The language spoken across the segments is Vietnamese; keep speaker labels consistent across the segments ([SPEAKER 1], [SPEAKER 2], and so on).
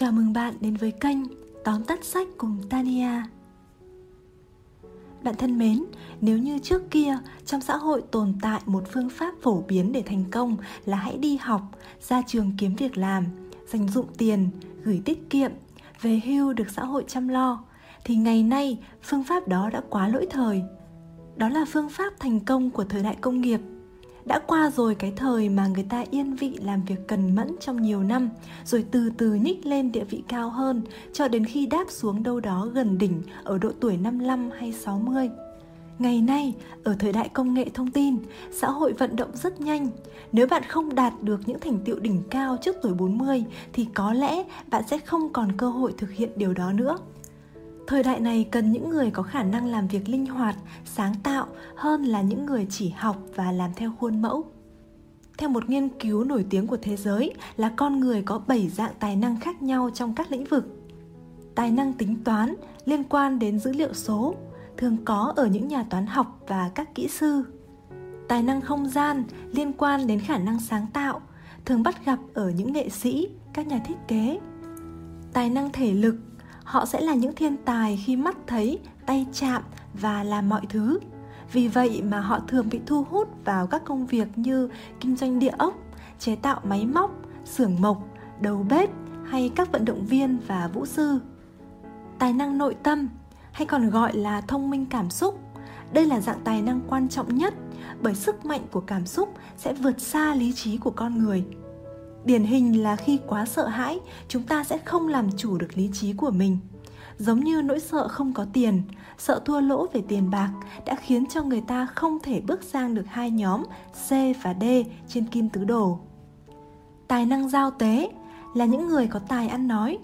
[SPEAKER 1] Chào mừng bạn đến với kênh Tóm tắt sách cùng Tania. Bạn thân mến, nếu như trước kia trong xã hội tồn tại một phương pháp phổ biến để thành công là hãy đi học, ra trường kiếm việc làm, dành dụng tiền, gửi tiết kiệm, về hưu được xã hội chăm lo, thì ngày nay phương pháp đó đã quá lỗi thời. Đó là phương pháp thành công của thời đại công nghiệp – đã qua rồi cái thời mà người ta yên vị làm việc cần mẫn trong nhiều năm rồi từ từ nhích lên địa vị cao hơn cho đến khi đáp xuống đâu đó gần đỉnh ở độ tuổi 55 hay 60. Ngày nay, ở thời đại công nghệ thông tin, xã hội vận động rất nhanh. Nếu bạn không đạt được những thành tựu đỉnh cao trước tuổi 40 thì có lẽ bạn sẽ không còn cơ hội thực hiện điều đó nữa. Thời đại này cần những người có khả năng làm việc linh hoạt, sáng tạo hơn là những người chỉ học và làm theo khuôn mẫu. Theo một nghiên cứu nổi tiếng của thế giới là con người có 7 dạng tài năng khác nhau trong các lĩnh vực. Tài năng tính toán liên quan đến dữ liệu số, thường có ở những nhà toán học và các kỹ sư. Tài năng không gian liên quan đến khả năng sáng tạo, thường bắt gặp ở những nghệ sĩ, các nhà thiết kế. Tài năng thể lực họ sẽ là những thiên tài khi mắt thấy, tay chạm và làm mọi thứ. Vì vậy mà họ thường bị thu hút vào các công việc như kinh doanh địa ốc, chế tạo máy móc, xưởng mộc, đầu bếp hay các vận động viên và vũ sư. Tài năng nội tâm, hay còn gọi là thông minh cảm xúc. Đây là dạng tài năng quan trọng nhất bởi sức mạnh của cảm xúc sẽ vượt xa lý trí của con người điển hình là khi quá sợ hãi, chúng ta sẽ không làm chủ được lý trí của mình. Giống như nỗi sợ không có tiền, sợ thua lỗ về tiền bạc đã khiến cho người ta không thể bước sang được hai nhóm c và d trên kim tứ đồ. Tài năng giao tế là những người có tài ăn nói.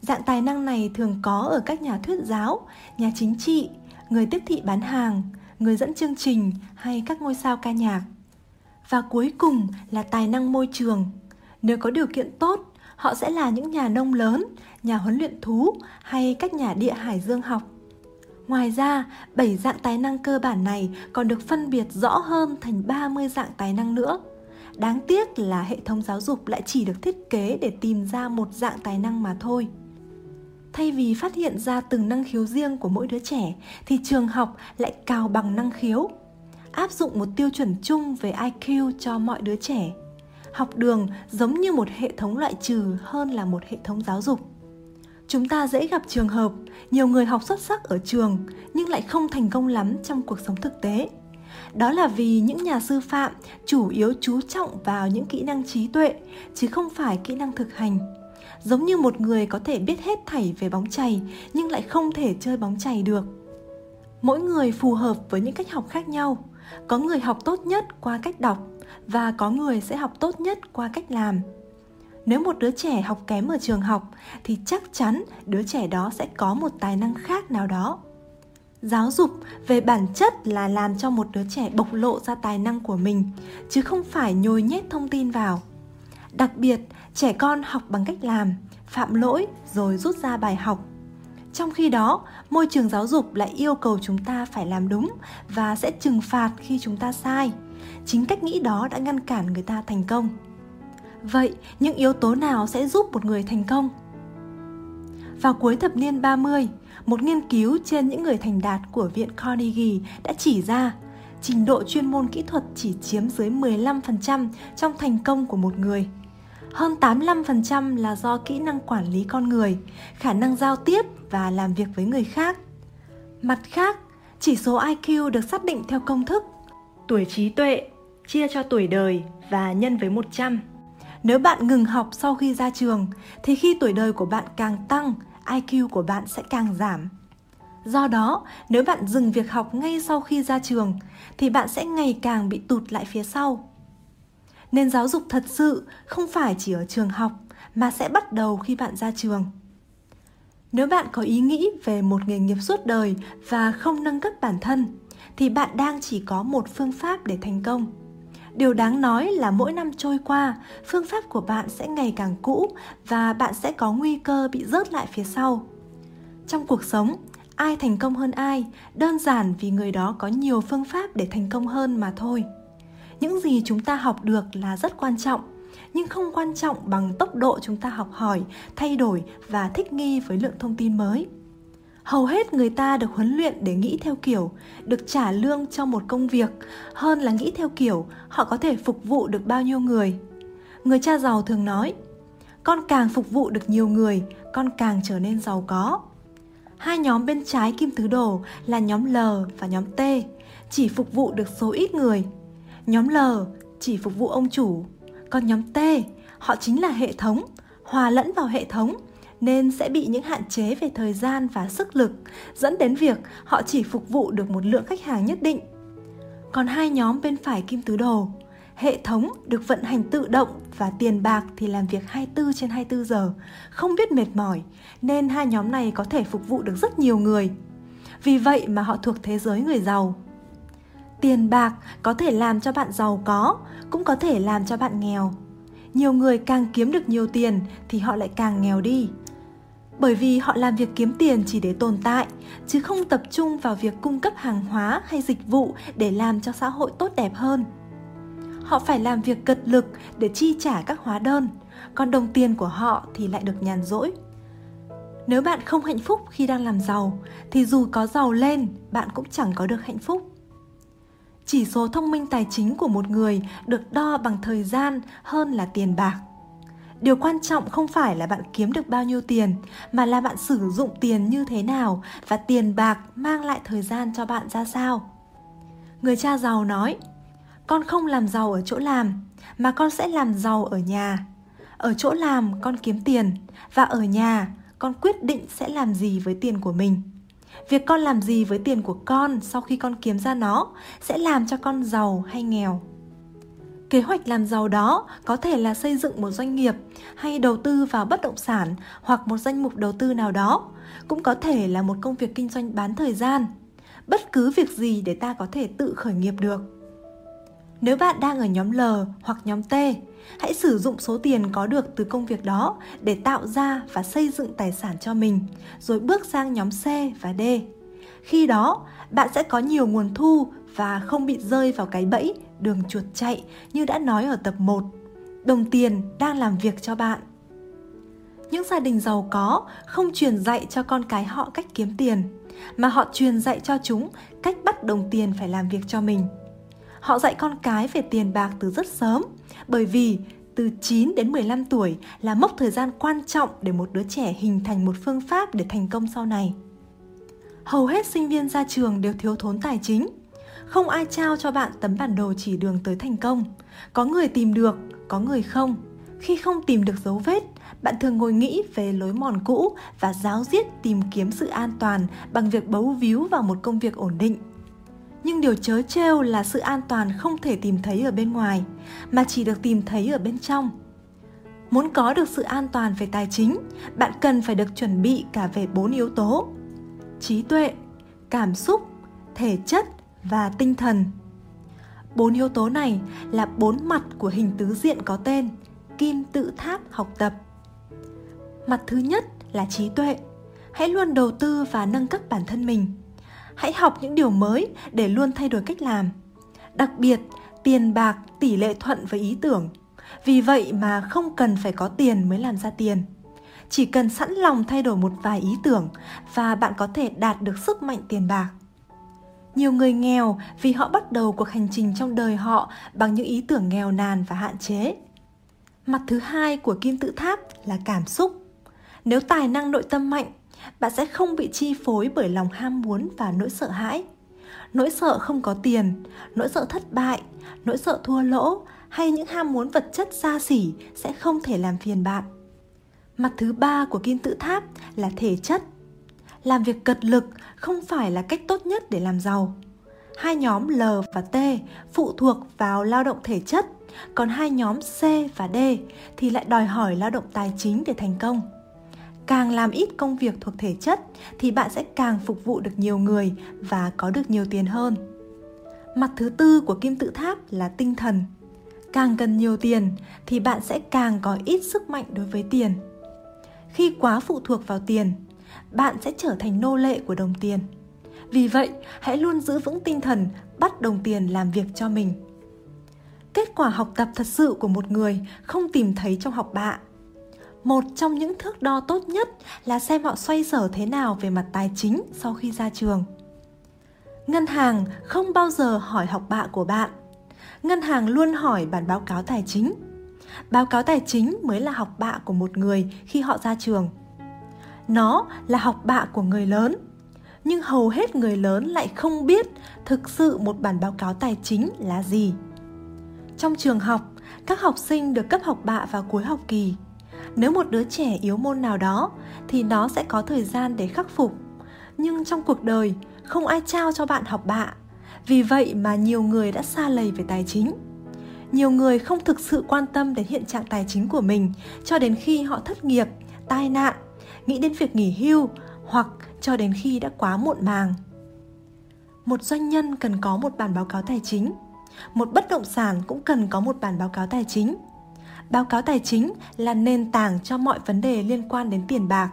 [SPEAKER 1] Dạng tài năng này thường có ở các nhà thuyết giáo, nhà chính trị, người tiếp thị bán hàng, người dẫn chương trình hay các ngôi sao ca nhạc. Và cuối cùng là tài năng môi trường nếu có điều kiện tốt, họ sẽ là những nhà nông lớn, nhà huấn luyện thú hay các nhà địa hải dương học. Ngoài ra, 7 dạng tài năng cơ bản này còn được phân biệt rõ hơn thành 30 dạng tài năng nữa. Đáng tiếc là hệ thống giáo dục lại chỉ được thiết kế để tìm ra một dạng tài năng mà thôi. Thay vì phát hiện ra từng năng khiếu riêng của mỗi đứa trẻ thì trường học lại cào bằng năng khiếu, áp dụng một tiêu chuẩn chung về IQ cho mọi đứa trẻ học đường giống như một hệ thống loại trừ hơn là một hệ thống giáo dục. Chúng ta dễ gặp trường hợp nhiều người học xuất sắc ở trường nhưng lại không thành công lắm trong cuộc sống thực tế. Đó là vì những nhà sư phạm chủ yếu chú trọng vào những kỹ năng trí tuệ, chứ không phải kỹ năng thực hành. Giống như một người có thể biết hết thảy về bóng chày nhưng lại không thể chơi bóng chày được. Mỗi người phù hợp với những cách học khác nhau. Có người học tốt nhất qua cách đọc và có người sẽ học tốt nhất qua cách làm. Nếu một đứa trẻ học kém ở trường học, thì chắc chắn đứa trẻ đó sẽ có một tài năng khác nào đó. Giáo dục về bản chất là làm cho một đứa trẻ bộc lộ ra tài năng của mình, chứ không phải nhồi nhét thông tin vào. Đặc biệt, trẻ con học bằng cách làm, phạm lỗi rồi rút ra bài học. Trong khi đó, môi trường giáo dục lại yêu cầu chúng ta phải làm đúng và sẽ trừng phạt khi chúng ta sai chính cách nghĩ đó đã ngăn cản người ta thành công vậy những yếu tố nào sẽ giúp một người thành công vào cuối thập niên 30, một nghiên cứu trên những người thành đạt của Viện Carnegie đã chỉ ra trình độ chuyên môn kỹ thuật chỉ chiếm dưới 15% trong thành công của một người. Hơn 85% là do kỹ năng quản lý con người, khả năng giao tiếp và làm việc với người khác. Mặt khác, chỉ số IQ được xác định theo công thức tuổi trí tuệ chia cho tuổi đời và nhân với 100. Nếu bạn ngừng học sau khi ra trường thì khi tuổi đời của bạn càng tăng, IQ của bạn sẽ càng giảm. Do đó, nếu bạn dừng việc học ngay sau khi ra trường thì bạn sẽ ngày càng bị tụt lại phía sau. Nên giáo dục thật sự không phải chỉ ở trường học mà sẽ bắt đầu khi bạn ra trường. Nếu bạn có ý nghĩ về một nghề nghiệp suốt đời và không nâng cấp bản thân thì bạn đang chỉ có một phương pháp để thành công. Điều đáng nói là mỗi năm trôi qua, phương pháp của bạn sẽ ngày càng cũ và bạn sẽ có nguy cơ bị rớt lại phía sau. Trong cuộc sống, ai thành công hơn ai đơn giản vì người đó có nhiều phương pháp để thành công hơn mà thôi. Những gì chúng ta học được là rất quan trọng, nhưng không quan trọng bằng tốc độ chúng ta học hỏi, thay đổi và thích nghi với lượng thông tin mới hầu hết người ta được huấn luyện để nghĩ theo kiểu được trả lương cho một công việc hơn là nghĩ theo kiểu họ có thể phục vụ được bao nhiêu người. Người cha giàu thường nói con càng phục vụ được nhiều người con càng trở nên giàu có. Hai nhóm bên trái kim tứ đồ là nhóm L và nhóm T, chỉ phục vụ được số ít người. Nhóm L chỉ phục vụ ông chủ, còn nhóm T, họ chính là hệ thống, hòa lẫn vào hệ thống nên sẽ bị những hạn chế về thời gian và sức lực, dẫn đến việc họ chỉ phục vụ được một lượng khách hàng nhất định. Còn hai nhóm bên phải kim tứ đồ, hệ thống được vận hành tự động và tiền bạc thì làm việc 24 trên 24 giờ, không biết mệt mỏi, nên hai nhóm này có thể phục vụ được rất nhiều người. Vì vậy mà họ thuộc thế giới người giàu. Tiền bạc có thể làm cho bạn giàu có, cũng có thể làm cho bạn nghèo. Nhiều người càng kiếm được nhiều tiền thì họ lại càng nghèo đi. Bởi vì họ làm việc kiếm tiền chỉ để tồn tại, chứ không tập trung vào việc cung cấp hàng hóa hay dịch vụ để làm cho xã hội tốt đẹp hơn họ phải làm việc cật lực để chi trả các hóa đơn, còn đồng tiền của họ thì lại được nhàn rỗi. Nếu bạn không hạnh phúc khi đang làm giàu thì dù có giàu lên, bạn cũng chẳng có được hạnh phúc. Chỉ số thông minh tài chính của một người được đo bằng thời gian hơn là tiền bạc. Điều quan trọng không phải là bạn kiếm được bao nhiêu tiền, mà là bạn sử dụng tiền như thế nào và tiền bạc mang lại thời gian cho bạn ra sao. Người cha giàu nói, con không làm giàu ở chỗ làm mà con sẽ làm giàu ở nhà. Ở chỗ làm con kiếm tiền và ở nhà con quyết định sẽ làm gì với tiền của mình. Việc con làm gì với tiền của con sau khi con kiếm ra nó sẽ làm cho con giàu hay nghèo kế hoạch làm giàu đó có thể là xây dựng một doanh nghiệp hay đầu tư vào bất động sản hoặc một danh mục đầu tư nào đó cũng có thể là một công việc kinh doanh bán thời gian bất cứ việc gì để ta có thể tự khởi nghiệp được nếu bạn đang ở nhóm L hoặc nhóm T, hãy sử dụng số tiền có được từ công việc đó để tạo ra và xây dựng tài sản cho mình, rồi bước sang nhóm C và D. Khi đó, bạn sẽ có nhiều nguồn thu và không bị rơi vào cái bẫy đường chuột chạy như đã nói ở tập 1. Đồng tiền đang làm việc cho bạn. Những gia đình giàu có không truyền dạy cho con cái họ cách kiếm tiền, mà họ truyền dạy cho chúng cách bắt đồng tiền phải làm việc cho mình Họ dạy con cái về tiền bạc từ rất sớm, bởi vì từ 9 đến 15 tuổi là mốc thời gian quan trọng để một đứa trẻ hình thành một phương pháp để thành công sau này. Hầu hết sinh viên ra trường đều thiếu thốn tài chính. Không ai trao cho bạn tấm bản đồ chỉ đường tới thành công. Có người tìm được, có người không. Khi không tìm được dấu vết, bạn thường ngồi nghĩ về lối mòn cũ và giáo diết tìm kiếm sự an toàn bằng việc bấu víu vào một công việc ổn định nhưng điều chớ trêu là sự an toàn không thể tìm thấy ở bên ngoài mà chỉ được tìm thấy ở bên trong muốn có được sự an toàn về tài chính bạn cần phải được chuẩn bị cả về bốn yếu tố trí tuệ cảm xúc thể chất và tinh thần. Bốn yếu tố này là bốn mặt của hình tứ diện có tên, kim tự tháp học tập. Mặt thứ nhất là trí tuệ. Hãy luôn đầu tư và nâng cấp bản thân mình. Hãy học những điều mới để luôn thay đổi cách làm. Đặc biệt, tiền bạc, tỷ lệ thuận với ý tưởng. Vì vậy mà không cần phải có tiền mới làm ra tiền. Chỉ cần sẵn lòng thay đổi một vài ý tưởng và bạn có thể đạt được sức mạnh tiền bạc nhiều người nghèo vì họ bắt đầu cuộc hành trình trong đời họ bằng những ý tưởng nghèo nàn và hạn chế. Mặt thứ hai của kim tự tháp là cảm xúc. Nếu tài năng nội tâm mạnh, bạn sẽ không bị chi phối bởi lòng ham muốn và nỗi sợ hãi. Nỗi sợ không có tiền, nỗi sợ thất bại, nỗi sợ thua lỗ hay những ham muốn vật chất xa xỉ sẽ không thể làm phiền bạn. Mặt thứ ba của kim tự tháp là thể chất. Làm việc cật lực không phải là cách tốt nhất để làm giàu. Hai nhóm L và T phụ thuộc vào lao động thể chất, còn hai nhóm C và D thì lại đòi hỏi lao động tài chính để thành công. Càng làm ít công việc thuộc thể chất thì bạn sẽ càng phục vụ được nhiều người và có được nhiều tiền hơn. Mặt thứ tư của kim tự tháp là tinh thần. Càng cần nhiều tiền thì bạn sẽ càng có ít sức mạnh đối với tiền. Khi quá phụ thuộc vào tiền bạn sẽ trở thành nô lệ của đồng tiền. Vì vậy, hãy luôn giữ vững tinh thần, bắt đồng tiền làm việc cho mình. Kết quả học tập thật sự của một người không tìm thấy trong học bạ. Một trong những thước đo tốt nhất là xem họ xoay sở thế nào về mặt tài chính sau khi ra trường. Ngân hàng không bao giờ hỏi học bạ của bạn. Ngân hàng luôn hỏi bản báo cáo tài chính. Báo cáo tài chính mới là học bạ của một người khi họ ra trường nó là học bạ của người lớn. Nhưng hầu hết người lớn lại không biết thực sự một bản báo cáo tài chính là gì. Trong trường học, các học sinh được cấp học bạ vào cuối học kỳ. Nếu một đứa trẻ yếu môn nào đó, thì nó sẽ có thời gian để khắc phục. Nhưng trong cuộc đời, không ai trao cho bạn học bạ. Vì vậy mà nhiều người đã xa lầy về tài chính. Nhiều người không thực sự quan tâm đến hiện trạng tài chính của mình cho đến khi họ thất nghiệp, tai nạn nghĩ đến việc nghỉ hưu hoặc cho đến khi đã quá muộn màng. Một doanh nhân cần có một bản báo cáo tài chính. Một bất động sản cũng cần có một bản báo cáo tài chính. Báo cáo tài chính là nền tảng cho mọi vấn đề liên quan đến tiền bạc.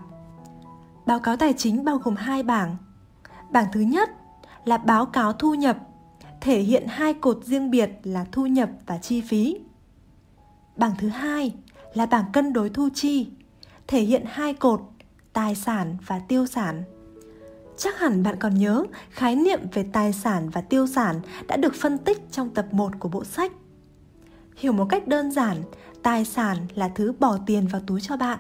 [SPEAKER 1] Báo cáo tài chính bao gồm hai bảng. Bảng thứ nhất là báo cáo thu nhập, thể hiện hai cột riêng biệt là thu nhập và chi phí. Bảng thứ hai là bảng cân đối thu chi thể hiện hai cột tài sản và tiêu sản chắc hẳn bạn còn nhớ khái niệm về tài sản và tiêu sản đã được phân tích trong tập 1 của bộ sách. Hiểu một cách đơn giản, tài sản là thứ bỏ tiền vào túi cho bạn,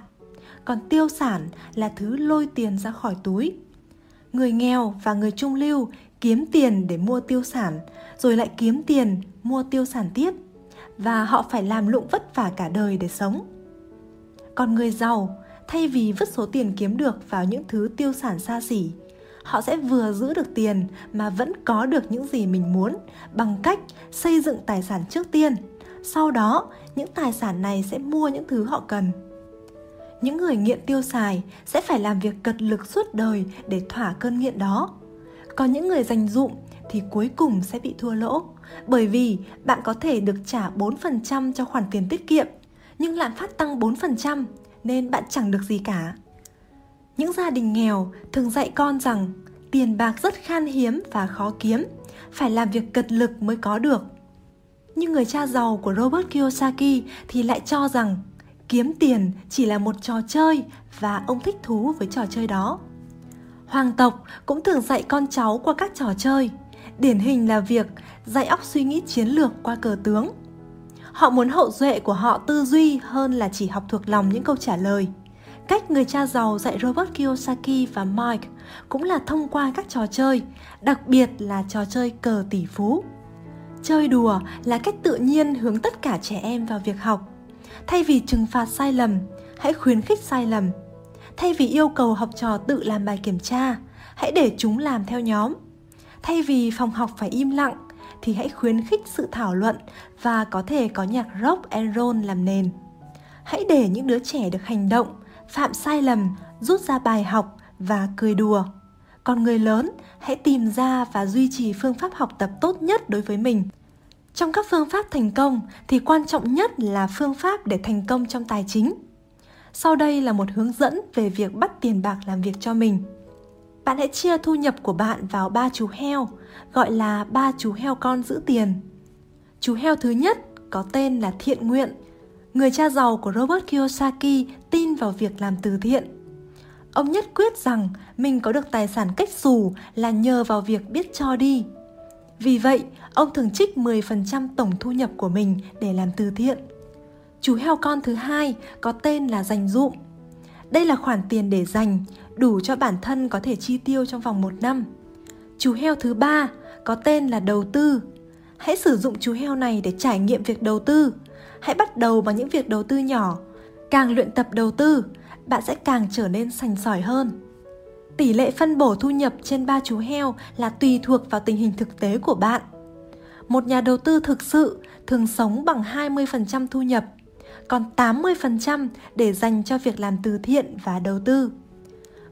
[SPEAKER 1] còn tiêu sản là thứ lôi tiền ra khỏi túi. Người nghèo và người trung lưu kiếm tiền để mua tiêu sản, rồi lại kiếm tiền mua tiêu sản tiếp và họ phải làm lụng vất vả cả đời để sống. Còn người giàu, thay vì vứt số tiền kiếm được vào những thứ tiêu sản xa xỉ, họ sẽ vừa giữ được tiền mà vẫn có được những gì mình muốn bằng cách xây dựng tài sản trước tiên. Sau đó những tài sản này sẽ mua những thứ họ cần. Những người nghiện tiêu xài sẽ phải làm việc cật lực suốt đời để thỏa cơn nghiện đó. Còn những người dành dụm thì cuối cùng sẽ bị thua lỗ bởi vì bạn có thể được trả 4% cho khoản tiền tiết kiệm nhưng lạm phát tăng 4% nên bạn chẳng được gì cả. Những gia đình nghèo thường dạy con rằng tiền bạc rất khan hiếm và khó kiếm, phải làm việc cật lực mới có được. Nhưng người cha giàu của Robert Kiyosaki thì lại cho rằng kiếm tiền chỉ là một trò chơi và ông thích thú với trò chơi đó. Hoàng tộc cũng thường dạy con cháu qua các trò chơi, điển hình là việc dạy óc suy nghĩ chiến lược qua cờ tướng. Họ muốn hậu duệ của họ tư duy hơn là chỉ học thuộc lòng những câu trả lời. Cách người cha giàu dạy Robert Kiyosaki và Mike cũng là thông qua các trò chơi, đặc biệt là trò chơi cờ tỷ phú. Chơi đùa là cách tự nhiên hướng tất cả trẻ em vào việc học. Thay vì trừng phạt sai lầm, hãy khuyến khích sai lầm. Thay vì yêu cầu học trò tự làm bài kiểm tra, hãy để chúng làm theo nhóm. Thay vì phòng học phải im lặng, thì hãy khuyến khích sự thảo luận và có thể có nhạc rock and roll làm nền. Hãy để những đứa trẻ được hành động, phạm sai lầm, rút ra bài học và cười đùa. Còn người lớn hãy tìm ra và duy trì phương pháp học tập tốt nhất đối với mình. Trong các phương pháp thành công thì quan trọng nhất là phương pháp để thành công trong tài chính. Sau đây là một hướng dẫn về việc bắt tiền bạc làm việc cho mình bạn hãy chia thu nhập của bạn vào ba chú heo gọi là ba chú heo con giữ tiền chú heo thứ nhất có tên là thiện nguyện người cha giàu của robert kiyosaki tin vào việc làm từ thiện Ông nhất quyết rằng mình có được tài sản cách xù là nhờ vào việc biết cho đi. Vì vậy, ông thường trích 10% tổng thu nhập của mình để làm từ thiện. Chú heo con thứ hai có tên là dành dụm. Đây là khoản tiền để dành, đủ cho bản thân có thể chi tiêu trong vòng một năm. Chú heo thứ ba có tên là đầu tư. Hãy sử dụng chú heo này để trải nghiệm việc đầu tư. Hãy bắt đầu bằng những việc đầu tư nhỏ. Càng luyện tập đầu tư, bạn sẽ càng trở nên sành sỏi hơn. Tỷ lệ phân bổ thu nhập trên ba chú heo là tùy thuộc vào tình hình thực tế của bạn. Một nhà đầu tư thực sự thường sống bằng 20% thu nhập, còn 80% để dành cho việc làm từ thiện và đầu tư.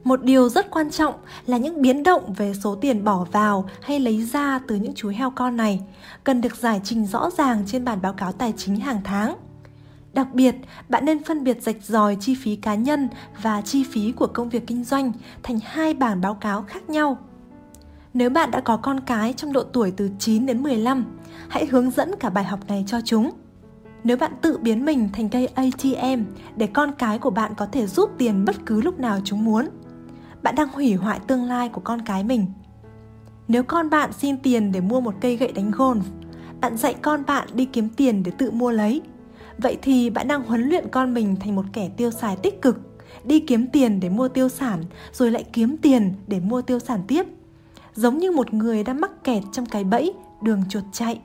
[SPEAKER 1] Một điều rất quan trọng là những biến động về số tiền bỏ vào hay lấy ra từ những chú heo con này cần được giải trình rõ ràng trên bản báo cáo tài chính hàng tháng. Đặc biệt, bạn nên phân biệt rạch ròi chi phí cá nhân và chi phí của công việc kinh doanh thành hai bản báo cáo khác nhau. Nếu bạn đã có con cái trong độ tuổi từ 9 đến 15, hãy hướng dẫn cả bài học này cho chúng. Nếu bạn tự biến mình thành cây ATM để con cái của bạn có thể rút tiền bất cứ lúc nào chúng muốn, bạn đang hủy hoại tương lai của con cái mình. Nếu con bạn xin tiền để mua một cây gậy đánh golf, bạn dạy con bạn đi kiếm tiền để tự mua lấy. Vậy thì bạn đang huấn luyện con mình thành một kẻ tiêu xài tích cực, đi kiếm tiền để mua tiêu sản, rồi lại kiếm tiền để mua tiêu sản tiếp. Giống như một người đang mắc kẹt trong cái bẫy đường chuột chạy.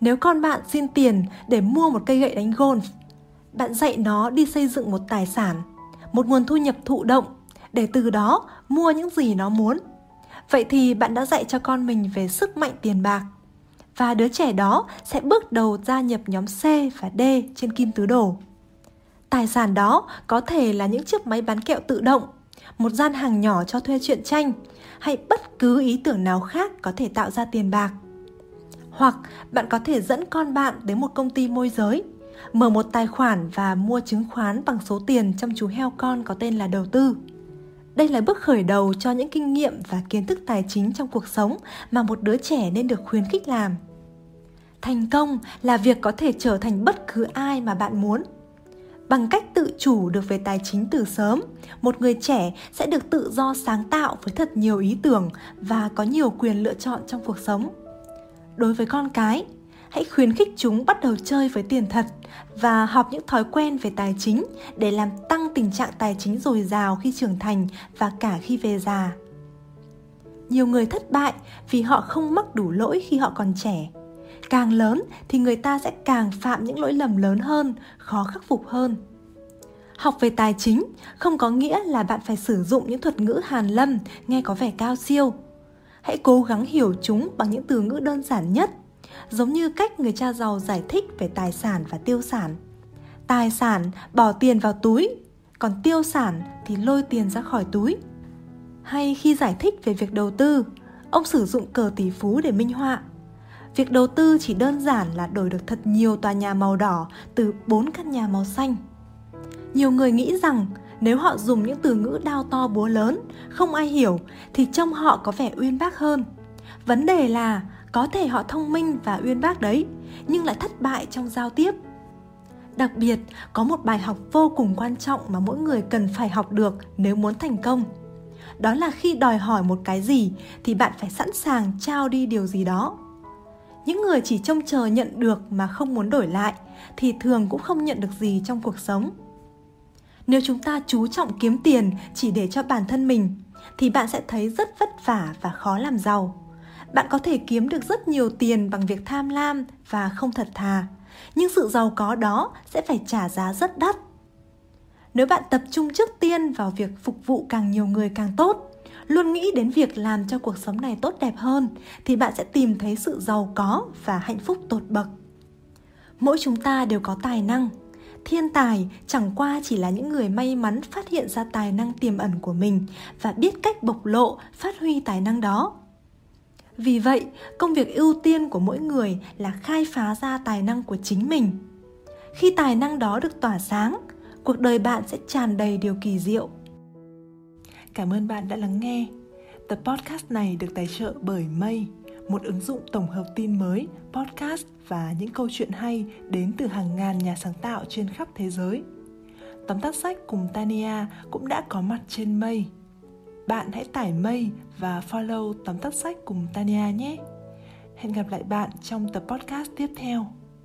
[SPEAKER 1] Nếu con bạn xin tiền để mua một cây gậy đánh golf, bạn dạy nó đi xây dựng một tài sản, một nguồn thu nhập thụ động để từ đó mua những gì nó muốn. Vậy thì bạn đã dạy cho con mình về sức mạnh tiền bạc và đứa trẻ đó sẽ bước đầu gia nhập nhóm C và D trên kim tứ đồ. Tài sản đó có thể là những chiếc máy bán kẹo tự động, một gian hàng nhỏ cho thuê truyện tranh hay bất cứ ý tưởng nào khác có thể tạo ra tiền bạc. Hoặc bạn có thể dẫn con bạn đến một công ty môi giới, mở một tài khoản và mua chứng khoán bằng số tiền trong chú heo con có tên là đầu tư. Đây là bước khởi đầu cho những kinh nghiệm và kiến thức tài chính trong cuộc sống mà một đứa trẻ nên được khuyến khích làm. Thành công là việc có thể trở thành bất cứ ai mà bạn muốn. Bằng cách tự chủ được về tài chính từ sớm, một người trẻ sẽ được tự do sáng tạo với thật nhiều ý tưởng và có nhiều quyền lựa chọn trong cuộc sống. Đối với con cái, hãy khuyến khích chúng bắt đầu chơi với tiền thật và học những thói quen về tài chính để làm tăng tình trạng tài chính dồi dào khi trưởng thành và cả khi về già. Nhiều người thất bại vì họ không mắc đủ lỗi khi họ còn trẻ. Càng lớn thì người ta sẽ càng phạm những lỗi lầm lớn hơn, khó khắc phục hơn. Học về tài chính không có nghĩa là bạn phải sử dụng những thuật ngữ hàn lâm nghe có vẻ cao siêu. Hãy cố gắng hiểu chúng bằng những từ ngữ đơn giản nhất giống như cách người cha giàu giải thích về tài sản và tiêu sản. Tài sản bỏ tiền vào túi, còn tiêu sản thì lôi tiền ra khỏi túi. Hay khi giải thích về việc đầu tư, ông sử dụng cờ tỷ phú để minh họa. Việc đầu tư chỉ đơn giản là đổi được thật nhiều tòa nhà màu đỏ từ bốn căn nhà màu xanh. Nhiều người nghĩ rằng nếu họ dùng những từ ngữ đao to búa lớn, không ai hiểu thì trông họ có vẻ uyên bác hơn. Vấn đề là có thể họ thông minh và uyên bác đấy, nhưng lại thất bại trong giao tiếp. Đặc biệt, có một bài học vô cùng quan trọng mà mỗi người cần phải học được nếu muốn thành công. Đó là khi đòi hỏi một cái gì thì bạn phải sẵn sàng trao đi điều gì đó. Những người chỉ trông chờ nhận được mà không muốn đổi lại thì thường cũng không nhận được gì trong cuộc sống. Nếu chúng ta chú trọng kiếm tiền chỉ để cho bản thân mình, thì bạn sẽ thấy rất vất vả và khó làm giàu bạn có thể kiếm được rất nhiều tiền bằng việc tham lam và không thật thà. Nhưng sự giàu có đó sẽ phải trả giá rất đắt. Nếu bạn tập trung trước tiên vào việc phục vụ càng nhiều người càng tốt, luôn nghĩ đến việc làm cho cuộc sống này tốt đẹp hơn, thì bạn sẽ tìm thấy sự giàu có và hạnh phúc tột bậc. Mỗi chúng ta đều có tài năng. Thiên tài chẳng qua chỉ là những người may mắn phát hiện ra tài năng tiềm ẩn của mình và biết cách bộc lộ, phát huy tài năng đó vì vậy, công việc ưu tiên của mỗi người là khai phá ra tài năng của chính mình. Khi tài năng đó được tỏa sáng, cuộc đời bạn sẽ tràn đầy điều kỳ diệu.
[SPEAKER 2] Cảm ơn bạn đã lắng nghe. Tập podcast này được tài trợ bởi Mây, một ứng dụng tổng hợp tin mới, podcast và những câu chuyện hay đến từ hàng ngàn nhà sáng tạo trên khắp thế giới. Tóm tắt sách cùng Tania cũng đã có mặt trên Mây bạn hãy tải mây và follow tóm tắt sách cùng Tania nhé. Hẹn gặp lại bạn trong tập podcast tiếp theo.